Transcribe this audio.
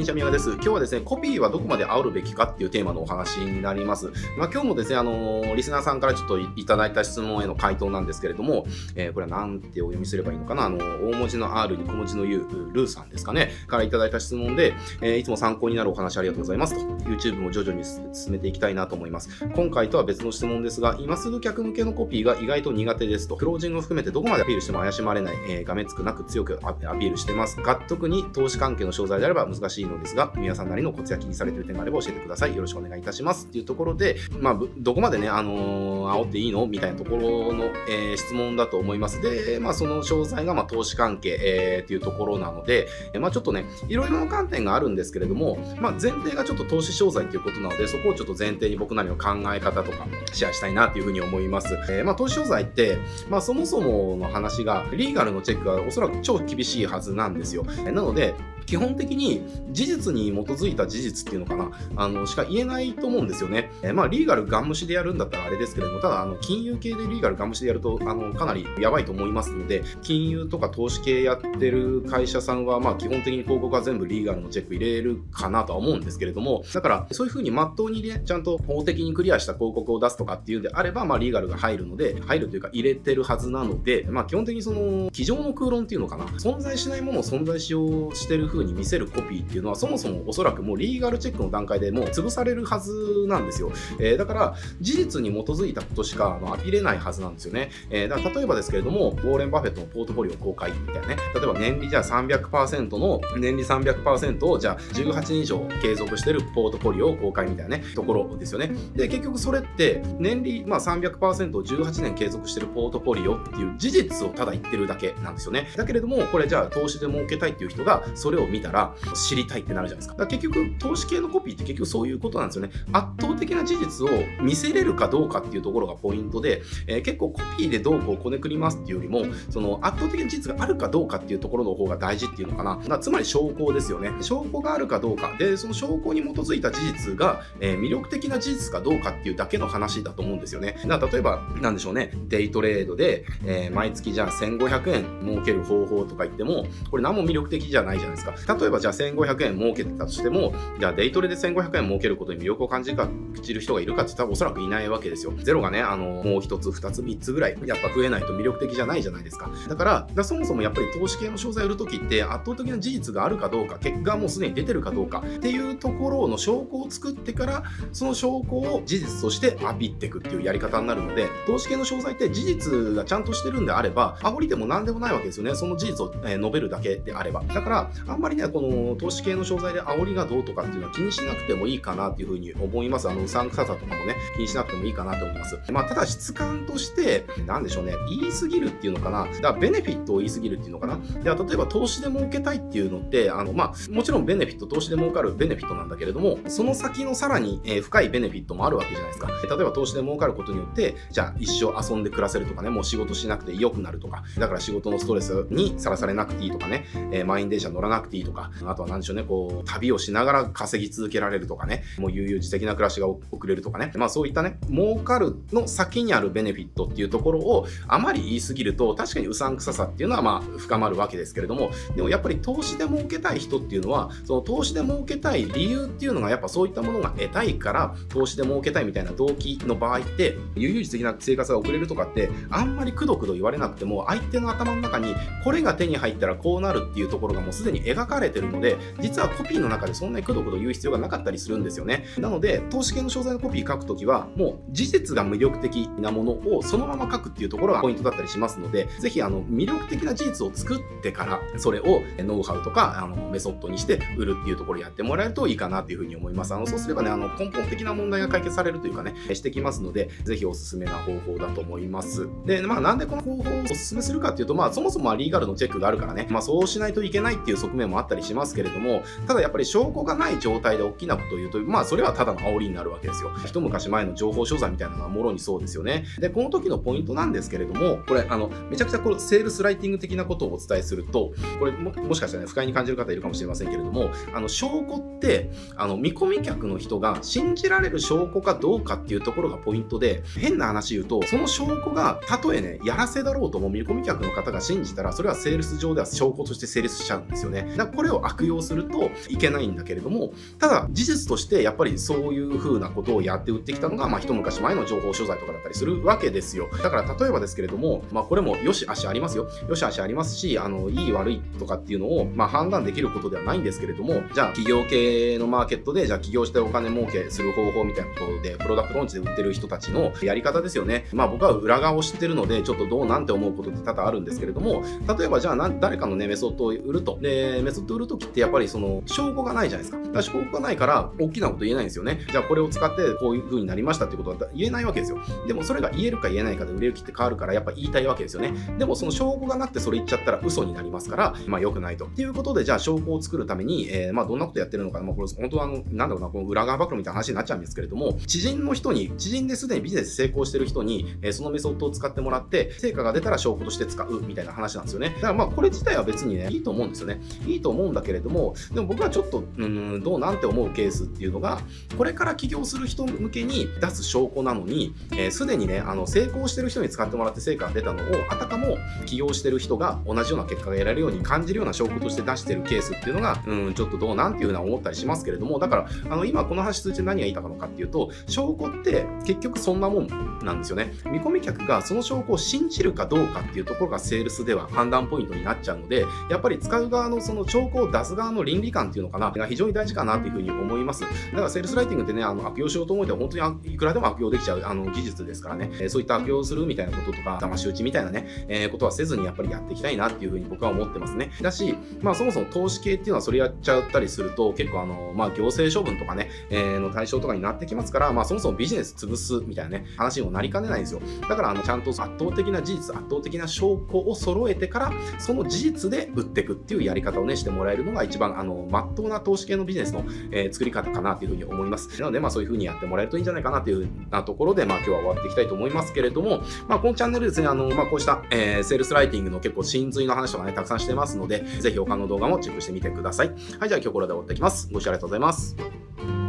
にちは、宮川です。今日はですね、コピーはどこまで煽るべきかっていうテーマのお話になります。まあ、今日もですね、あのー、リスナーさんからちょっといただいた質問への回答なんですけれども、えー、これは何てお読みすればいいのかな、あの、大文字の R に小文字の U、ルーさんですかね、からいただいた質問で、え、いつも参考になるお話ありがとうございますと、YouTube も徐々に進めていきたいなと思います。今回とは別の質問ですが、今すぐ客向けのコピーが意外と苦手ですと、クロージングを含めてどこまでアピールしても怪しまれない、えー、がめつくなく強くアピールしてますが、特に投資関係の商材であれば難しいのですが、皆さんなりのコツや気にされている点があれば教えてください。よろしくお願いいたします。っていうところで、まあ、どこまでね、あのー、煽っていいの？みたいなところの、えー、質問だと思います。で、まあ、その詳細が、まあ、投資関係、えー、っていうところなので、えまあ、ちょっとね、いろいろな観点があるんですけれども、まあ、前提がちょっと投資商材っていうことなので、そこをちょっと前提に僕なりの考え方とかシェアしたいなっていうふうに思います。えー、まあ、投資商材って、まあ、そもそもの話が、リーガルのチェックがおそらく超厳しいはずなんですよ。なので、基本的に事実に基づいた事実っていうのかな、あの、しか言えないと思うんですよね。えー、まあ、リーガルガン無視でやるんだったらあれですけれども、ただ、あの、金融系でリーガルガン無視でやると、あの、かなりやばいと思いますので、金融とか投資系やってる会社さんは、まあ、基本的に広告は全部リーガルのチェック入れるかなとは思うんですけれども、だから、そういうふうにまっとうにね、ちゃんと法的にクリアした広告を出すとかっていうんであれば、まあ、リーガルが入るので、入るというか入れてるはずなので、まあ、基本的にその、机上の空論っていうのかな、存在しないものを存在しようしてる風に見せるコピーっていうのはそもそもおそらくもうリーガルチェックの段階でもう潰されるはずなんですよ。えー、だから事実に基づいたことしかアピれないはずなんですよね。えー、だから例えばですけれども、ウォーレン・バフェットのポートフォリオ公開みたいなね、例えば年利じゃあ300%の年利300%をじゃあ18年以上継続してるポートフォリオを公開みたいなね、ところですよね。で、結局それって年利、まあ、300%を18年継続してるポートフォリオっていう事実をただ言ってるだけなんですよね。だけれども、これじゃあ投資で儲けたいっていう人がそれを見たら知りたいってなるじゃないですか。だから結局、投資系のコピーって結局そういうことなんですよね。圧倒的な事実を見せれるかどうかっていうところがポイントで、えー、結構コピーでどうこうこねくりますっていうよりも、その圧倒的な事実があるかどうかっていうところの方が大事っていうのかな。だつまり証拠ですよね。証拠があるかどうか。で、その証拠に基づいた事実が、えー、魅力的な事実かどうかっていうだけの話だと思うんですよね。だから例えば、なんでしょうね。デイトレードで、えー、毎月じゃあ1500円儲ける方法とか言っても、これ何も魅力的じゃないじゃないですか。例えばじゃあ1500円儲けてたとしても、じゃあデイトレで1500円儲けることに魅力を感じる人がいるかって言ったらおそらくいないわけですよ。ゼロがね、あの、もう一つ、二つ、三つぐらい、やっぱ増えないと魅力的じゃないじゃないですか。だから、からそもそもやっぱり投資系の商材を売るときって圧倒的な事実があるかどうか、結果もうすでに出てるかどうかっていうところの証拠を作ってから、その証拠を事実としてアピってくっていうやり方になるので、投資系の商材って事実がちゃんとしてるんであれば、煽りでも何でもないわけですよね。その事実を述べるだけであれば。だから、あんんまりね、この投資系の商材で煽りがどうとかっていうのは気にしなくてもいいかなっていうふうに思います。あの、うさんくささとかもね、気にしなくてもいいかなと思います。まあ、ただ質感として、なんでしょうね、言い過ぎるっていうのかな。だからベネフィットを言い過ぎるっていうのかな。では、例えば投資で儲けたいっていうのって、あの、まあ、もちろんベネフィット、投資で儲かるベネフィットなんだけれども、その先のさらに、え深いベネフィットもあるわけじゃないですか。例えば投資で儲かることによって、じゃあ一生遊んで暮らせるとかね、もう仕事しなくて良くなるとか、だから仕事のストレスにさらされなくていいとかね、えー、満員電車乗らなくてくていいとか、あとは何でしょうね、こう、旅をしながら稼ぎ続けられるとかね、もう悠々自適な暮らしが送れるとかね、まあそういったね、儲かるの先にあるベネフィットっていうところをあまり言い過ぎると、確かにうさんくささっていうのはまあ深まるわけですけれども、でもやっぱり投資で儲けたい人っていうのは、その投資で儲けたい理由っていうのがやっぱそういったものが得たいから、投資で儲けたいみたいな動機の場合って、悠々自適な生活が送れるとかって、あんまりくどくど言われなくても、相手の頭の中にこれが手に入ったらこうなるっていうところがもうすでに描かれてるので、実はコピーの中でそんなにくどくど言う必要がなかったりするんですよね。なので、投資系の商材のコピー書くときは、もう事実が魅力的なものをそのまま書くっていうところがポイントだったりしますので、ぜひあの魅力的な事実を作ってから、それをノウハウとかあのメソッドにして売るっていうところやってもらえるといいかなっていうふうに思います。あのそうすればね、あの根本的な問題が解決されるというかね、してきますので、ぜひおすすめな方法だと思います。で、まあなんでこの方法をおすすめするかっていうと、まあそもそもはリーガルのチェックがあるからね、まあそうしないといけないっていう側面もあったりしますけれども、ただやっぱり証拠がない状態で大きなことを言うと、まあそれはただの煽りになるわけですよ。一昔前の情報商材みたいなのはもろにそうですよね。で、この時のポイントなんですけれども、これ、あの、めちゃくちゃこれセールスライティング的なことをお伝えすると、これももしかしたらね、不快に感じる方いるかもしれませんけれども、あの、証拠って、あの、見込み客の人が信じられる証拠かどうかっていうところがポイントで、変な話言うと、その証拠が、たとえね、やらせだろうとも見込み客の方が信じたら、それはセールス上では証拠として成立しちゃうんですよね。だからこれを悪用するといけないんだけれども、ただ事実としてやっぱりそういう風なことをやって売ってきたのが、まあ一昔前の情報所在とかだったりするわけですよ。だから例えばですけれども、まあこれも良し悪しありますよ。良し悪しありますし、あの、いい悪いとかっていうのを、まあ判断できることではないんですけれども、じゃあ企業系のマーケットで、じゃあ起業してお金儲けする方法みたいなことで、プロダクトローンチで売ってる人たちのやり方ですよね。まあ僕は裏側を知ってるので、ちょっとどうなんて思うことって多々あるんですけれども、例えばじゃあ誰かのね、メソッドを売ると。で、ソッドを売るときってやっぱりその、証拠がないじゃないですか。だから証拠がないから、大きなこと言えないんですよね。じゃあこれを使ってこういう風になりましたってことは言えないわけですよ。でもそれが言えるか言えないかで売れる気って変わるから、やっぱ言いたいわけですよね。でもその証拠がなくてそれ言っちゃったら嘘になりますから、まあ良くないと。っていうことで、じゃあ証拠を作るために、えー、まあどんなことやってるのかな、まあこれ本当はあの、なんだろうな、この裏側暴露みたいな話になっちゃうんですけれども、知人の人に、知人ですでにビジネス成功してる人に、えー、そのメソッドを使ってもらって、成果が出たら証拠として使うみたいな話なんですよね。だからまあこれ自体は別にね、いいと思うんですよね。いいと思うんだけれども、でも僕はちょっと、うん、どうなんて思うケースっていうのが、これから起業する人向けに出す証拠なのに、す、え、で、にね、あの、成功してる人に使ってもらって成果が出たのを、あたかも起業してる人が同じような結果が得られるように感じるような証拠として出してるケースっていうのが、うん、ちょっとどうなんていうふうな思ったりしますけれども、だから、あの、今この話通じて何が言いたかのかっていうと、証拠って結局そんなもんなんですよね。見込み客がその証拠を信じるかどうかっていうところがセールスでは判断ポイントになっちゃうので、やっぱり使う側のその証拠を出す側の倫理観っていうのかな、が非常に大事かなっていうふうに思います。だからセールスライティングってね、あの悪用しようと思えば本当にいくらでも悪用できちゃうあの技術ですからね、えそういった悪用するみたいなこととか、騙し討ちみたいなね、えー、ことはせずにやっぱりやっていきたいなっていうふうに僕は思ってますね。だし、まあそもそも投資系っていうのはそれやっちゃったりすると結構あの、まあ行政処分とかね、えー、の対象とかになってきますから、まあそもそもビジネス潰すみたいなね、話にもなりかねないんですよ。だからあの、ちゃんと圧倒的な事実、圧倒的な証拠を揃えてから、その事実で売っていくっていうやり方をね、してもらえるのが一番、あの、まっとうな投資系のビジネスの、えー、作り方かなというふうに思います。なので、まあそういうふうにやってもらえるといいんじゃないかなというなところで、まあ今日は終わっていきたいと思いますけれども、まあこのチャンネルですね、あの、まあこうした、えー、セールスライティングの結構真髄の話とかね、たくさんしてますので、ぜひ他の動画もチェックしてみてください。はい、じゃあ今日これで終わっていきます。ご視聴ありがとうございます。